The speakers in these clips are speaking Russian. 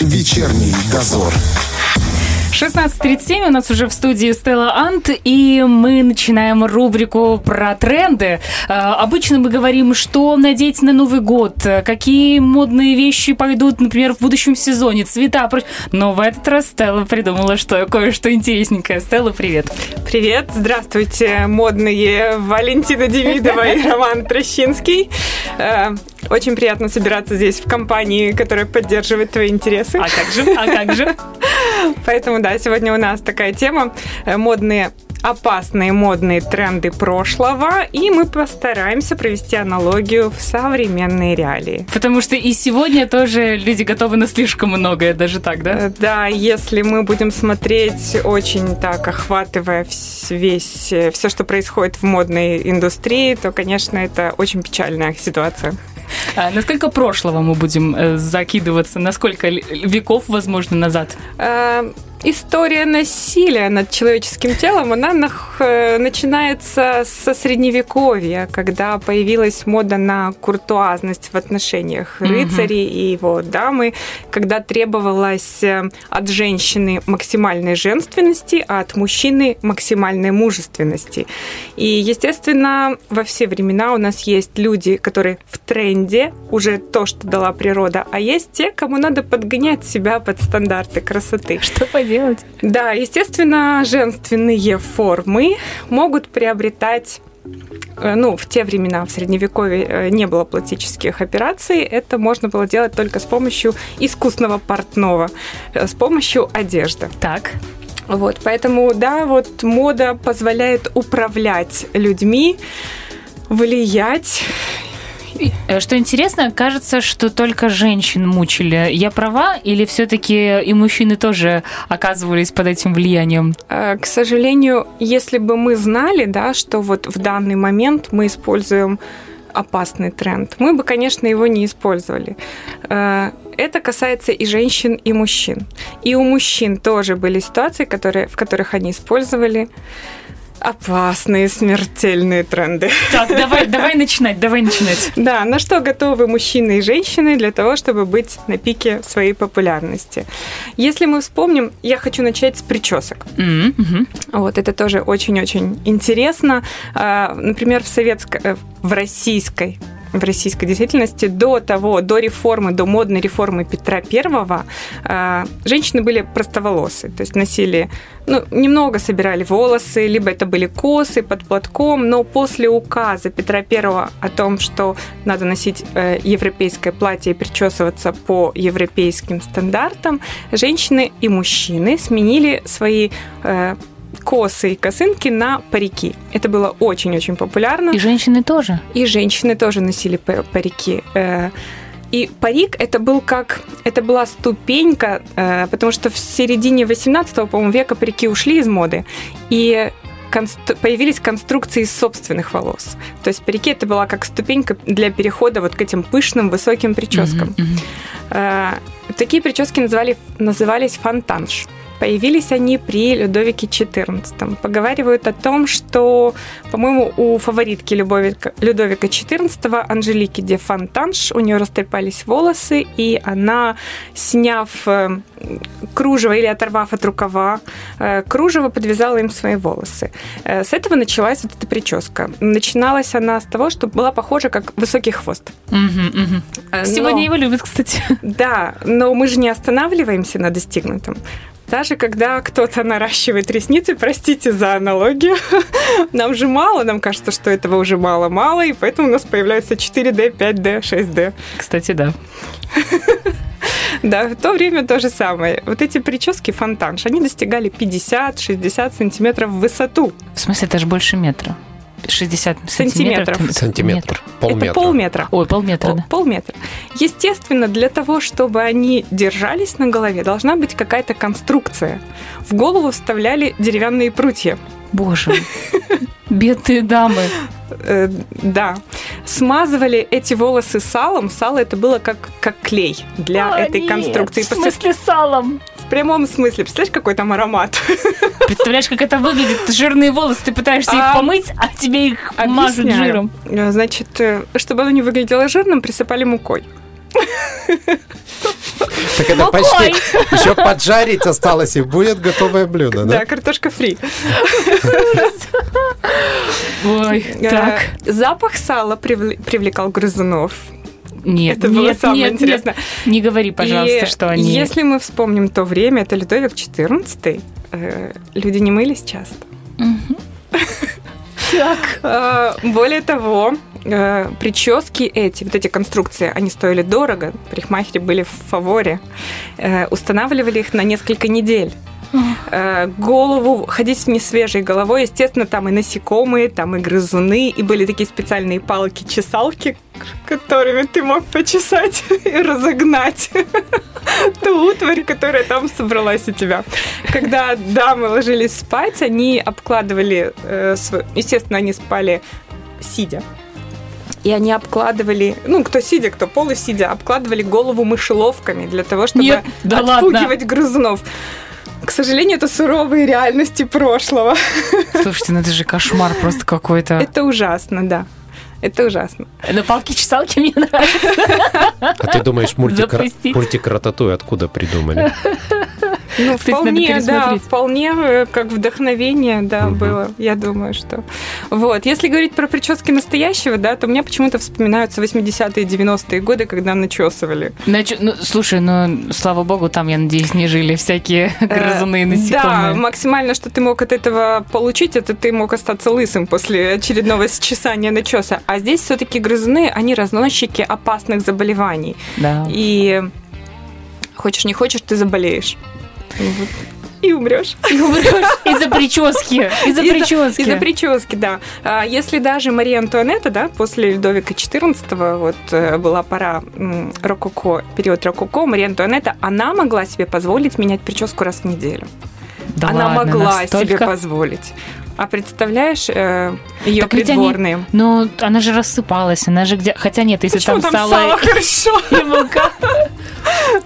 Вечерний дозор. 16.37 у нас уже в студии Стелла Ант, и мы начинаем рубрику про тренды. А, обычно мы говорим, что надеть на Новый год, какие модные вещи пойдут, например, в будущем сезоне, цвета. Но в этот раз Стелла придумала что кое-что интересненькое. Стелла, привет. Привет, здравствуйте, модные Валентина Демидова и Роман Трощинский. Очень приятно собираться здесь в компании, которая поддерживает твои интересы. А как же? А как же? Поэтому, да, сегодня у нас такая тема э, модные опасные модные тренды прошлого, и мы постараемся провести аналогию в современные реалии. Потому что и сегодня тоже люди готовы на слишком многое, даже так, да? Э, да, если мы будем смотреть очень так, охватывая весь, все, что происходит в модной индустрии, то, конечно, это очень печальная ситуация. А насколько прошлого мы будем э, закидываться? Насколько веков, возможно, назад? История насилия над человеческим телом, она э, начинается со средневековья, когда появилась мода на куртуазность в отношениях рыцарей mm-hmm. и его дамы, когда требовалось э, от женщины максимальной женственности, а от мужчины максимальной мужественности. И, естественно, во все времена у нас есть люди, которые в тренде, уже то, что дала природа, а есть те, кому надо подгонять себя под стандарты красоты. Что поделать? Делать? Да, естественно, женственные формы могут приобретать э, ну, в те времена, в Средневековье, э, не было пластических операций. Это можно было делать только с помощью искусного портного, э, с помощью одежды. Так. Вот, поэтому, да, вот мода позволяет управлять людьми, влиять что интересно, кажется, что только женщин мучили. Я права или все-таки и мужчины тоже оказывались под этим влиянием? Э, к сожалению, если бы мы знали, да, что вот в данный момент мы используем опасный тренд, мы бы, конечно, его не использовали. Э, это касается и женщин, и мужчин. И у мужчин тоже были ситуации, которые, в которых они использовали Опасные, смертельные тренды. Так, давай, давай начинать, давай начинать. Да, на что готовы мужчины и женщины для того, чтобы быть на пике своей популярности? Если мы вспомним, я хочу начать с причесок. Mm-hmm. Вот это тоже очень-очень интересно. А, например, в советской, э, в российской в российской действительности. До того, до реформы, до модной реформы Петра Первого, а, женщины были простоволосы, то есть носили, ну, немного собирали волосы, либо это были косы под платком, но после указа Петра Первого о том, что надо носить э, европейское платье и причесываться по европейским стандартам, женщины и мужчины сменили свои э, косы и косынки на парики. Это было очень-очень популярно. И женщины тоже? И женщины тоже носили парики. Э, и парик это был как это была ступенька, э, потому что в середине 18 по-моему, века парики ушли из моды. И появились конструкции из собственных волос. То есть парики это была как ступенька для перехода вот к этим пышным высоким прическам. Mm-hmm, mm-hmm. Такие прически называли, назывались фонтанш. Появились они при Людовике XIV. Поговаривают о том, что, по-моему, у фаворитки Людовика, Людовика XIV, Анжелики де Фонтанш, у нее растрепались волосы, и она, сняв э, кружево или оторвав от рукава э, кружево, подвязала им свои волосы. Э, с этого началась вот эта прическа. Начиналась она с того, что была похожа как высокий хвост. Угу, угу. Но, Сегодня его любят, кстати. Да, но мы же не останавливаемся на достигнутом. Даже когда кто-то наращивает ресницы, простите за аналогию, нам же мало, нам кажется, что этого уже мало-мало, и поэтому у нас появляются 4D, 5D, 6D. Кстати, да. Да, в то время то же самое. Вот эти прически фонтанш, они достигали 50-60 сантиметров в высоту. В смысле, это же больше метра? 60 сантиметров. Сантиметр. Полметра. Это полметра. Ой, полметра, Пол, да. Полметра. Естественно, для того, чтобы они держались на голове, должна быть какая-то конструкция. В голову вставляли деревянные прутья. Боже, бедные дамы. Э, да. Смазывали эти волосы салом. Сало это было как, как клей для а, этой нет, конструкции. В смысле салом? В прямом смысле. Представляешь, какой там аромат? Представляешь, как это выглядит? Жирные волосы, ты пытаешься а, их помыть, а тебе их объясняю. мажут жиром. Значит, э, чтобы оно не выглядело жирным, присыпали мукой. Так это почти еще поджарить осталось, и будет готовое блюдо, да? Да, картошка фри. Ой, Э, так. Запах сала привл- привлекал грызунов. Нет, Это было нет, самое нет, интересное. нет. Не говори, пожалуйста, И что они... Если мы вспомним то время, это Людовик XIV, э, люди не мылись часто. Так. Э, Более того, э, прически эти, вот эти конструкции, они стоили дорого, парикмахеры были в фаворе, Э, устанавливали их на несколько недель. Голову, ходить с несвежей головой, естественно, там и насекомые, там и грызуны, и были такие специальные палки-чесалки, которыми ты мог почесать и разогнать ту утварь, которая там собралась у тебя. Когда дамы ложились спать, они обкладывали, э, естественно, они спали сидя. И они обкладывали, ну, кто сидя, кто полусидя, обкладывали голову мышеловками для того, чтобы Нет, да ладно. отпугивать грызунов. К сожалению, это суровые реальности прошлого. Слушайте, ну это же кошмар просто какой-то. Это ужасно, да. Это ужасно. На палки-чесалки мне нравится. А ты думаешь, мультик, мультик Рататуй откуда придумали? Ну, вполне, да, вполне э, как вдохновение, да, Мгм. было. Я думаю, что. Вот. Если говорить про прически настоящего, да, то мне почему-то вспоминаются 80-е и 90-е годы, когда начесывали. Значит, ну, слушай, ну, слава богу, там, я надеюсь, не жили всякие грызуны и Э, Да, насекомые. максимально, что ты мог от этого получить, это ты мог остаться лысым после очередного счесания начеса. А здесь все-таки грызуны, они разносчики опасных заболеваний. Да. И хочешь не хочешь, ты заболеешь. Вот. И умрешь. И умрешь из-за прически. Из-за прически. Из-за прически, да. А Если даже Мария Антуанетта, да, после Людовика XIV, вот э, была пора рококо, период рококо, Мария Антуанетта, она могла себе позволить менять прическу раз в неделю. Да она ладно, могла себе настолько? позволить. А представляешь, ее Так ведь они- придворные. Но она же рассыпалась, она же где... Хотя нет, если Почему там, там сало, сало хорошо? и мука.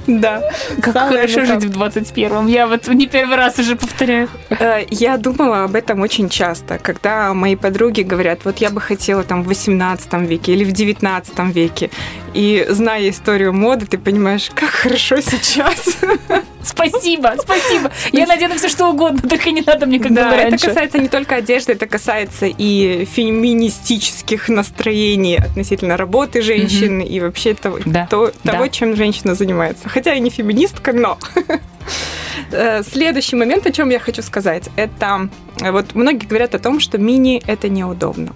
Да. Как хорошо жить в 21-м. Я вот не первый раз уже повторяю. Э, Я думала об этом очень часто, когда мои подруги говорят, вот я бы хотела там в 18 веке или в 19 веке. И зная историю моды, ты понимаешь, как хорошо сейчас. Спасибо, спасибо. Я надену все что угодно, только не надо мне как Да, было это раньше. касается не только одежды, это касается и феминистических настроений относительно работы женщин и вообще того, Да, то- да. того, чем женщина занимается. Хотя я не феминистка, но... Э, Следующий момент, о чем я хочу сказать, это э, вот многие говорят о том, что мини это неудобно.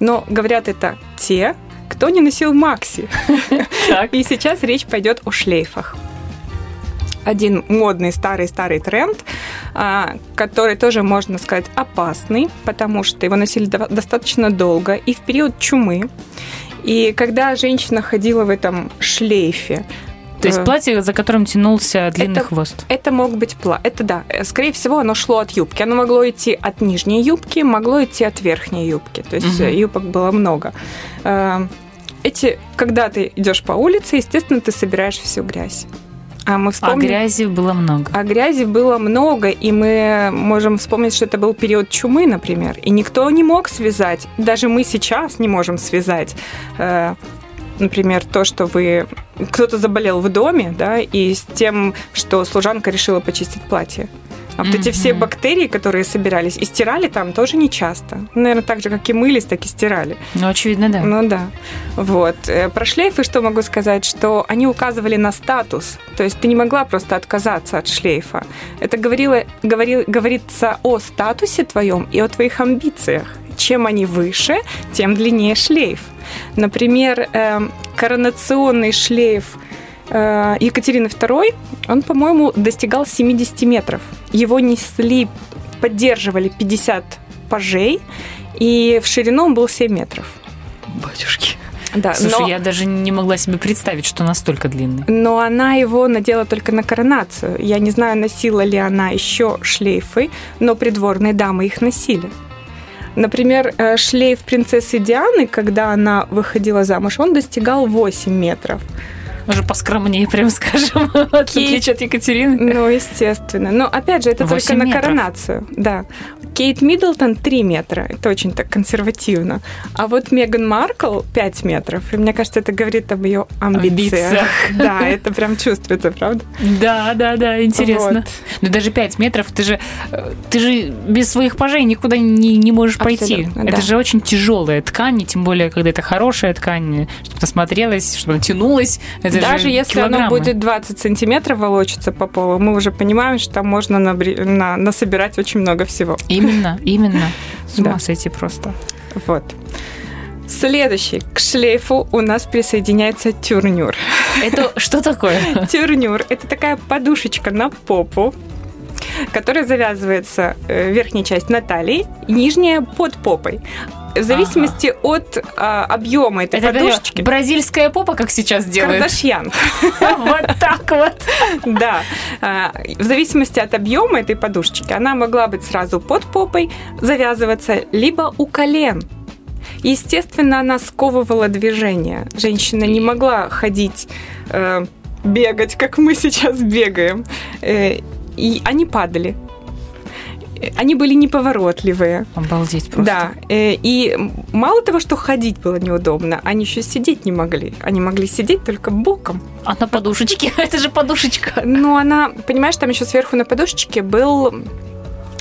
Но говорят это те, кто не носил макси. И сейчас речь пойдет о шлейфах. Один модный старый-старый тренд, а, который тоже, можно сказать, опасный, потому что его носили до- достаточно долго и в период чумы. И когда женщина ходила в этом шлейфе, То есть э, платье, за которым тянулся длинный Это- хвост. это мог быть пла. Это да. э, Скорее всего, оно шло от юбки. Оно могло идти от нижней юбки, могло идти от верхней юбки. То есть э, юбок было много. Эти, когда ты идешь по улице, естественно, ты собираешь всю грязь. А мы А вспомним. грязи было много. А грязи было много, и мы можем вспомнить, что это был период чумы, например, и никто не мог связать, даже мы сейчас не можем связать, э, например, то, что вы кто-то заболел в доме, да, и с тем, что служанка решила почистить платье. А вот эти все бактерии, которые собирались, и стирали там тоже не часто. Наверное, так же, как и мылись, так и стирали. Ну, очевидно, да. Ну да. Вот. Э, Про шлейфы что могу сказать, что они указывали на статус. То есть ты не могла просто отказаться от шлейфа. Это говорило, говорил, говорится о статусе твоем и о твоих амбициях. Чем они выше, тем длиннее шлейф. Например, эм, коронационный шлейф э, Екатерины II, он, по-моему, достигал 70 метров. Его несли, поддерживали 50 пажей, и в ширину он был 7 метров. Батюшки. Да, Слушай, но, я даже не могла себе представить, что настолько длинный. но она его надела только на коронацию. Я не знаю, носила ли она еще шлейфы, но придворные дамы их носили. Например, э, шлейф принцессы Дианы, когда она выходила замуж, он достигал 8 метров. Уже поскромнее, прям скажем, в отличие от Екатерины. Ну, естественно. Но, опять же, это только Восемь на метров. коронацию. Да. Кейт Миддлтон 3 метра. Это очень так консервативно. А вот Меган Маркл 5 метров. И мне кажется, это говорит об ее амбициях. Амбициях. Да, это прям чувствуется, правда? Да, да, да, интересно. Вот. Но даже 5 метров, ты же, ты же без своих пажей никуда не, не можешь пойти. Абсолютно, Это да. же очень тяжелая ткань, и тем более, когда это хорошая ткань, чтобы она смотрелась, чтобы она тянулась. Это Даже же если оно будет 20 сантиметров волочиться по полу, мы уже понимаем, что там можно набре- на- насобирать очень много всего. Именно, именно. С ума Да. сойти просто. Вот. Следующий. К шлейфу у нас присоединяется тюрнюр. Это что такое? Тюрнюр – это такая подушечка на попу, которая завязывается э, верхняя часть на талии, нижняя под попой. В зависимости от а, объема этой Это подушечки. бразильская попа, как сейчас делают. Кардашьян. Вот так вот. Да. А, В зависимости от объема этой подушечки она могла быть сразу под попой, завязываться, либо у колен. Естественно, она сковывала движение. Женщина не могла ходить, э, бегать, как мы сейчас бегаем. Э, И они падали. Они были неповоротливые. Обалдеть просто. Да, э, и мало того, что ходить было неудобно, они еще сидеть не могли. Они могли сидеть только боком. А на подушечке? Это же подушечка. Но она, понимаешь, там еще сверху на подушечке был,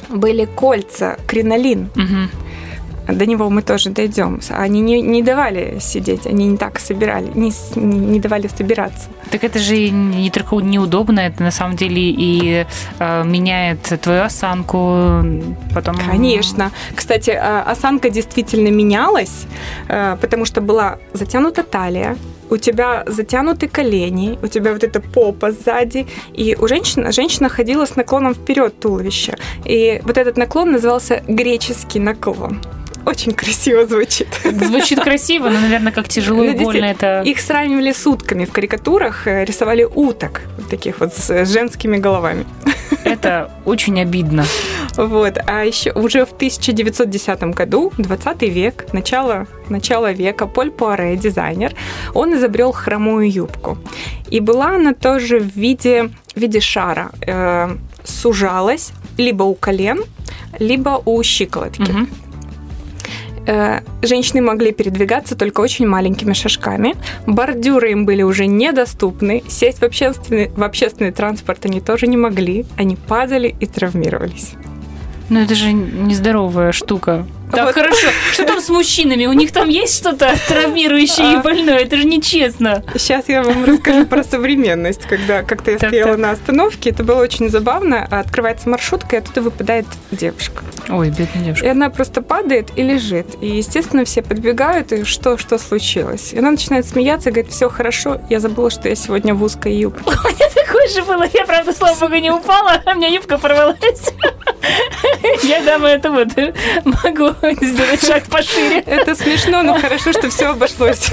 были кольца, кринолин. Мгм. До него мы тоже дойдем. Они не, не давали сидеть, они не так собирали, не, не давали собираться. Так это же не только неудобно, это на самом деле и э, меняет твою осанку. Потом... Конечно. Кстати, э, осанка действительно менялась, э, потому что была затянута талия, у тебя затянуты колени, у тебя вот эта попа сзади, и у женщины женщина ходила с наклоном вперед туловища. И вот этот наклон назывался греческий наклон. Очень красиво звучит. Звучит красиво, но, наверное, как тяжело и больно это... Их сравнивали с утками. В карикатурах э, рисовали уток, вот таких вот с женскими головами. Это очень обидно. Вот. А еще уже в 1910 году, 20 век, начало, начало века, Поль Пуаре, дизайнер, он изобрел хромую юбку. И была она тоже в виде, в виде шара. Э, сужалась либо у колен, либо у щиколотки. Мгм. Э, Женщины могли передвигаться только очень маленькими шажками. Бордюры им были уже недоступны. Сесть в общественный, в общественный транспорт они тоже не могли. Они падали и травмировались. Ну, это же нездоровая штука. Так, Вот. хорошо. Что там с мужчинами? У них там есть что-то травмирующее и А. больное? Это же нечестно. Сейчас я вам расскажу про современность. Когда как-то я стояла на остановке, это было очень забавно. Открывается маршрутка, и оттуда выпадает девушка. Ой, бедная И девушка. она просто падает и лежит. И, естественно, все подбегают, и что, что случилось? И она начинает смеяться и говорит, все хорошо, я забыла, что я сегодня в узкой юбке. Такое же было. Я, правда, слава богу, не упала, а у меня юбка порвалась. Я, дама, это вот могу сделать шаг пошире. Это смешно, но хорошо, что все обошлось.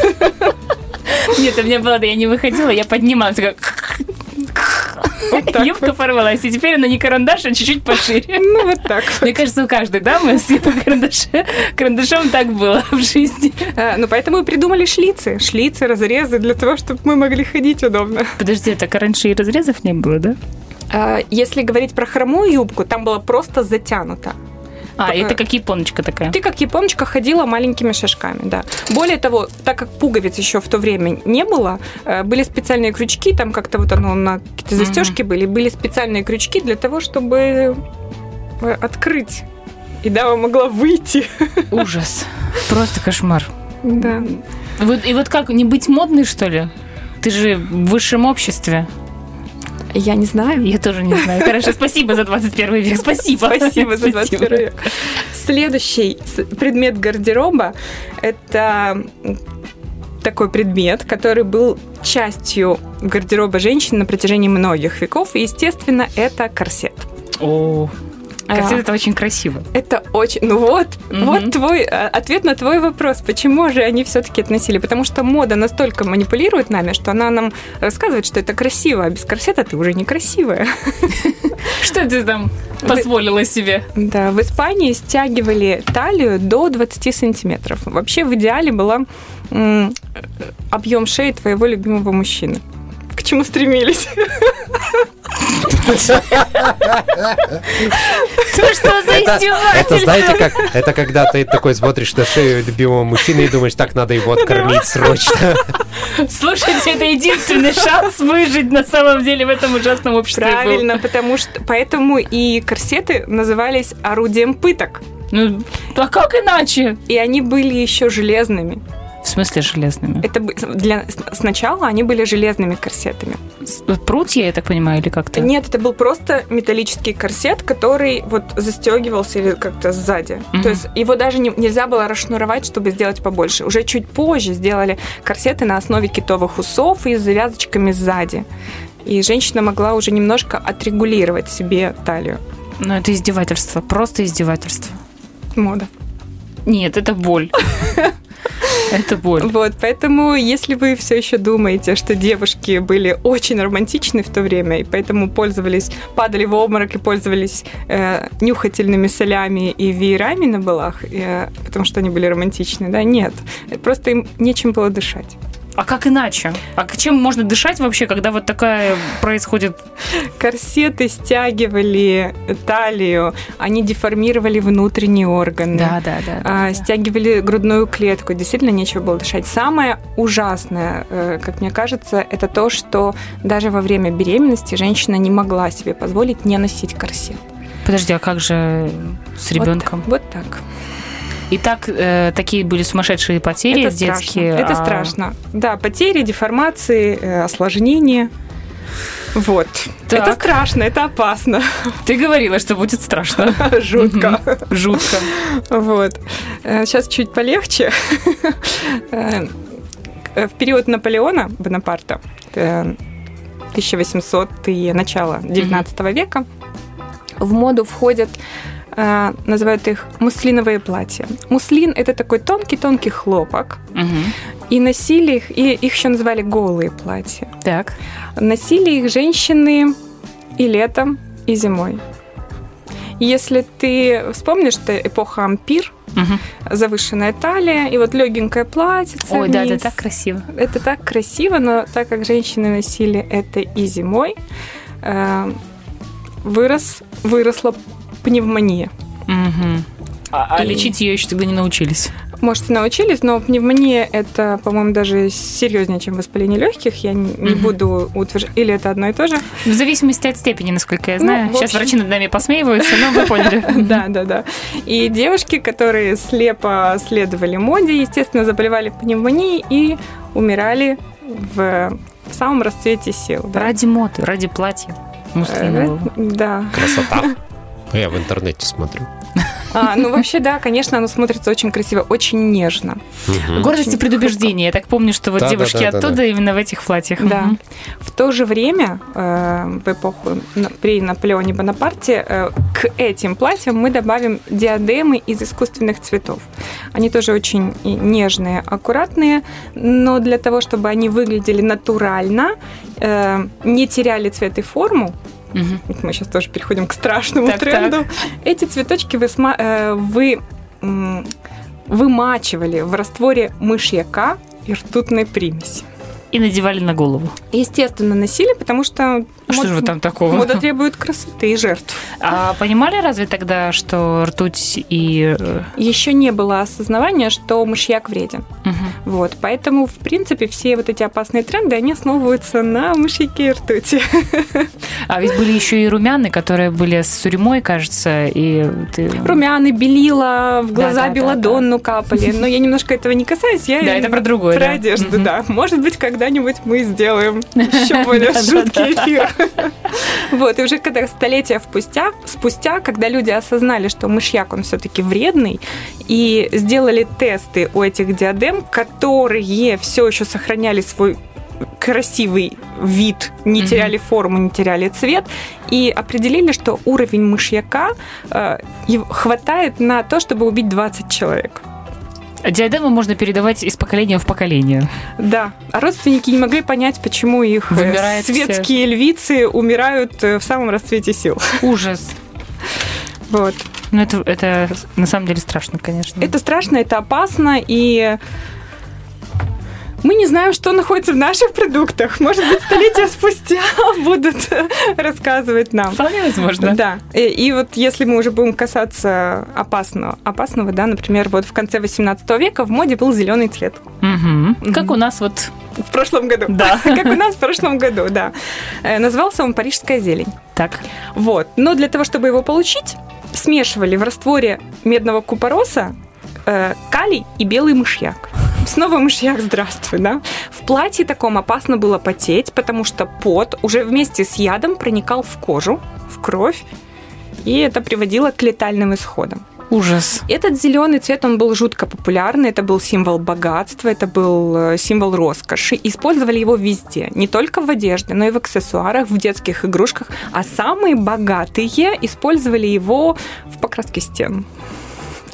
Нет, у меня было, да, я не выходила, я поднималась. такая, Вот Юбка вот. порвалась, и теперь она не карандаш, а чуть-чуть пошире. Ну, вот так. Мне кажется, у каждой дамы с карандашом, карандашом так было в жизни. А, Ну, поэтому и придумали шлицы. Шлицы, разрезы для того, чтобы мы могли ходить удобно. Подожди, так раньше и разрезов не было, да? А, Если говорить про хромую юбку, там было просто затянуто. А, это как японочка такая. Ты, как японочка, ходила маленькими шажками, да. Более того, так как пуговиц еще в то время не было, э, были специальные крючки, там как-то вот оно на какие-то застежки были, были специальные крючки для того, чтобы э, открыть. И дама могла выйти. Ужас. Просто кошмар. Да. Вот, и вот как, не быть модной, что ли? Ты же в высшем обществе. Я не знаю. Я тоже не знаю. Хорошо, спасибо за 21 век. Спасибо. Спасибо за 21 век. Следующий предмет гардероба – это такой предмет, который был частью гардероба женщин на протяжении многих веков. И, естественно, это корсет. О, корсет А, это очень красиво. Это очень... Ну вот, Мгм. вот твой а, ответ на твой вопрос. Почему же они все-таки относили? Потому что мода настолько манипулирует нами, что она нам рассказывает, что это красиво, а без корсета ты уже некрасивая. Что ты там позволила себе? Да, в Испании стягивали талию до 20 сантиметров. Вообще в идеале была объем шеи твоего любимого мужчины. чему стремились. Что за Это, знаете, как это когда ты такой смотришь на шею любимого мужчины и думаешь, так надо его откормить срочно. Слушайте, это единственный шанс выжить на самом деле в этом ужасном обществе. Правильно, потому что поэтому и корсеты назывались орудием пыток. Ну, а как иначе? И они были еще железными. В смысле железными? Это для, сначала они были железными корсетами. Прутья, я так понимаю, или как-то? Нет, это был просто металлический корсет, который вот застегивался или как-то сзади. Мгм. То есть его даже не- нельзя было расшнуровать, чтобы сделать побольше. Уже чуть позже сделали корсеты на основе китовых усов и с завязочками сзади. И женщина могла уже немножко отрегулировать себе талию. Ну, это издевательство, просто издевательство. Мода. Нет, это боль. Это боль. Вот, поэтому, если вы все еще думаете, что девушки были очень романтичны в то время, и поэтому пользовались, падали в обморок и пользовались э, нюхательными солями и веерами на балах, э, потому что они были романтичны, да, нет. Просто им нечем было дышать. А как иначе? А чем можно дышать вообще, когда вот такая происходит? Корсеты стягивали талию, они деформировали внутренние органы. да, да. а, стягивали грудную клетку, действительно нечего было дышать. Самое ужасное, э, как мне кажется, это то, что даже во время беременности женщина не могла себе позволить не носить корсет. Подожди, а как же с ребенком? Вот, вот так. И так э, такие были сумасшедшие потери это детские. страшно. Это а- страшно. Да, потери, деформации, э, осложнения. Вот. Так. Это страшно, это опасно. Ты говорила, что будет страшно. Жутко. Жутко. Вот. Сейчас чуть полегче. Э, В период Наполеона Бонапарта, э, 1800-е, начало 19 века, в моду входят, э, называют их муслиновые платья. Муслин – это такой тонкий-тонкий хлопок, Мгм. и носили их, и их еще называли голые платья. Так. Носили их женщины и летом, и зимой. Если ты вспомнишь, что эпоха ампир, Мгм. завышенная талия, и вот легенькое платье. Ой, да, да, так красиво. Это так красиво, но так как женщины носили это и зимой, э, вырос, выросла пневмония. Мгм. А, а И- лечить ее еще тогда не научились. Может, и научились, но пневмония это, по-моему, даже серьезнее, чем воспаление легких. Я не не Мгм. буду утверждать. Или это одно и то же? В зависимости от степени, насколько я Ну, знаю. в Сейчас врачи над нами посмеиваются, но вы поняли. Да, да, да. И девушки, которые слепо следовали моде, естественно, заболевали пневмонией и умирали в в самом расцвете сил. да. Ради моды, ради платья муслинового. Э, Да. Красота. Я в интернете смотрю. А, ну, вообще, да, конечно, оно смотрится очень красиво, очень нежно. Мгм. Гордость и предубеждение. Я так помню, что вот Да, да, девушки да, да, оттуда да. именно в этих платьях. Да. Мгм. В то же время, э, в эпоху при Наполеоне Бонапарте, э, к этим платьям мы добавим диадемы из искусственных цветов. Они тоже очень нежные, аккуратные, но для того, чтобы они выглядели натурально, э, не теряли цвет и форму, Вот мы сейчас тоже переходим к страшному Так, тренду, эти цветочки вы, сма- э, вы вымачивали в растворе мышьяка и ртутной примеси. И надевали на голову. Естественно, носили, потому что А Что мод- же вы там такого? мода требует красоты и жертв. А понимали разве тогда, что ртуть и... э, Еще не было осознавания, что мышьяк вреден. мгм. Вот, поэтому, в принципе, все вот эти опасные тренды, они основываются на мышьяке и ртути. А ведь были еще и румяны, которые были с сурьмой, кажется, и ты... Румяны, белила, в глаза Да-да-да-да. белладонну капали. Но я немножко этого не касаюсь. Я Да, это про другое, Про да. одежду, Мгм. да. Может быть, когда-нибудь мы сделаем еще более жуткий эфир. Вот, и уже когда столетия спустя, спустя, когда люди осознали, что мышьяк, он все-таки вредный, и сделали тесты у этих диадем, которые все еще сохраняли свой красивый вид, не Мгм. теряли форму, не теряли цвет, и определили, что уровень мышьяка э, хватает на то, чтобы убить 20 человек. Диадемы можно передавать из поколения в поколение. Да, а родственники не могли понять, почему их э, Вымирает светские львицы умирают э, в самом расцвете сил. Ужас. Вот. Ну, это, это на самом деле страшно, конечно. Это страшно, это опасно, и Мы не знаем, что находится в наших продуктах. Может быть, столетия спустя будут рассказывать нам. Вполне возможно. Да. И, и вот если мы уже будем касаться опасного, опасного, да, например, вот в конце 18 века в моде был зеленый цвет. Угу. Как у нас вот... В прошлом году. Да. Как у нас в прошлом году, да. Э, Назывался он «Парижская зелень». Так. Вот. Но для того, чтобы его получить, смешивали в растворе медного купороса э, калий и белый мышьяк. Снова мышьяк, здравствуй, да? В платье таком опасно было потеть, потому что пот уже вместе с ядом проникал в кожу, в кровь, и это приводило к летальным исходам. Ужас. Этот зеленый цвет, он был жутко популярный, это был символ богатства, это был э, символ роскоши. Использовали его везде, не только в одежде, но и в аксессуарах, в детских игрушках. А самые богатые использовали его в покраске стен.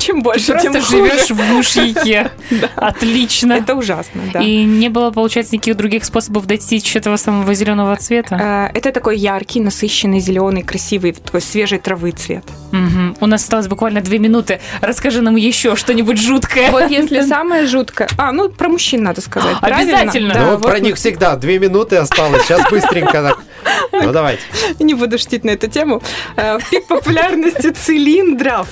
Чем больше, Ты тем просто хуже. живешь в мышьяке. Отлично. Это ужасно, да. И не было, получается, никаких других способов достичь этого самого зеленого цвета? Э, Это такой яркий, насыщенный, зеленый, красивый, такой свежей травы цвет. У нас осталось буквально две минуты. Расскажи нам еще что-нибудь жуткое. Вот если самое жуткое... А, ну, про мужчин надо сказать? Обязательно. Да, Ну, вот про них всегда две минуты осталось. Сейчас быстренько так. Ну, давайте. не буду шутить на эту тему, Э, пик популярности цилиндров.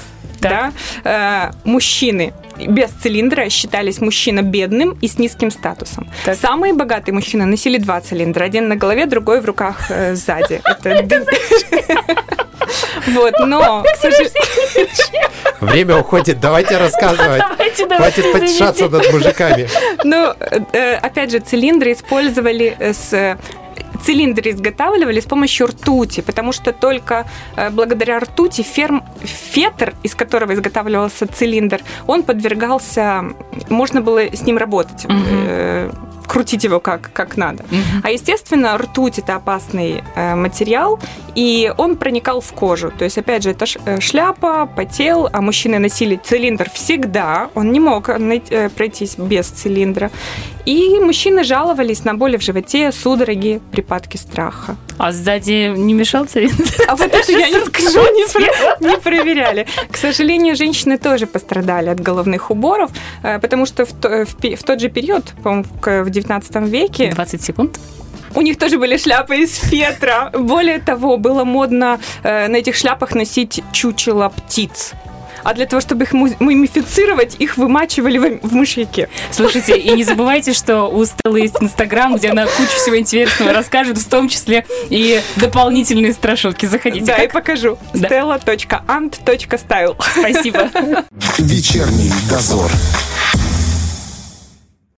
Да, э, мужчины без цилиндра считались мужчина бедным и с низким статусом. Так. Самые богатые мужчины носили два цилиндра. Один на голове, другой в руках э, сзади. Это Вот, но, к сожалению, Время уходит. Давайте рассказывать. Давайте, давайте, Хватит потешаться над мужиками. Ну, э, опять же, цилиндры использовали э, с цилиндры изготавливали с помощью ртути, потому что только э, благодаря ртути ферм, фетр, из которого изготавливался цилиндр, он подвергался, можно было с ним работать, Мгм. Крутить его как, как надо. Мгм. А естественно, ртуть это опасный э, материал, и он проникал в кожу. То есть, опять же, это э, шляпа, потел, а мужчины носили цилиндр всегда. Он не мог э, пройтись без цилиндра. И мужчины жаловались на боли в животе, судороги, припадки страха. А сзади не мешал цилиндр? А вот это я не скажу, не, про- не проверяли. К сожалению, женщины тоже пострадали от головных уборов, э, потому что в, то- в тот же период, по-моему, в 19 веке, 20 секунд. у них тоже были шляпы из фетра. Более того, было модно э, на этих шляпах носить чучело птиц. А для того, чтобы их му- мумифицировать, их вымачивали в, мышьяке. Слушайте, и не забывайте, что у Стеллы есть Инстаграм, где она кучу всего интересного расскажет, в том числе и дополнительные страшилки. Заходите. Да, и Как? покажу. Да. stella.ant.style. Спасибо. Вечерний дозор.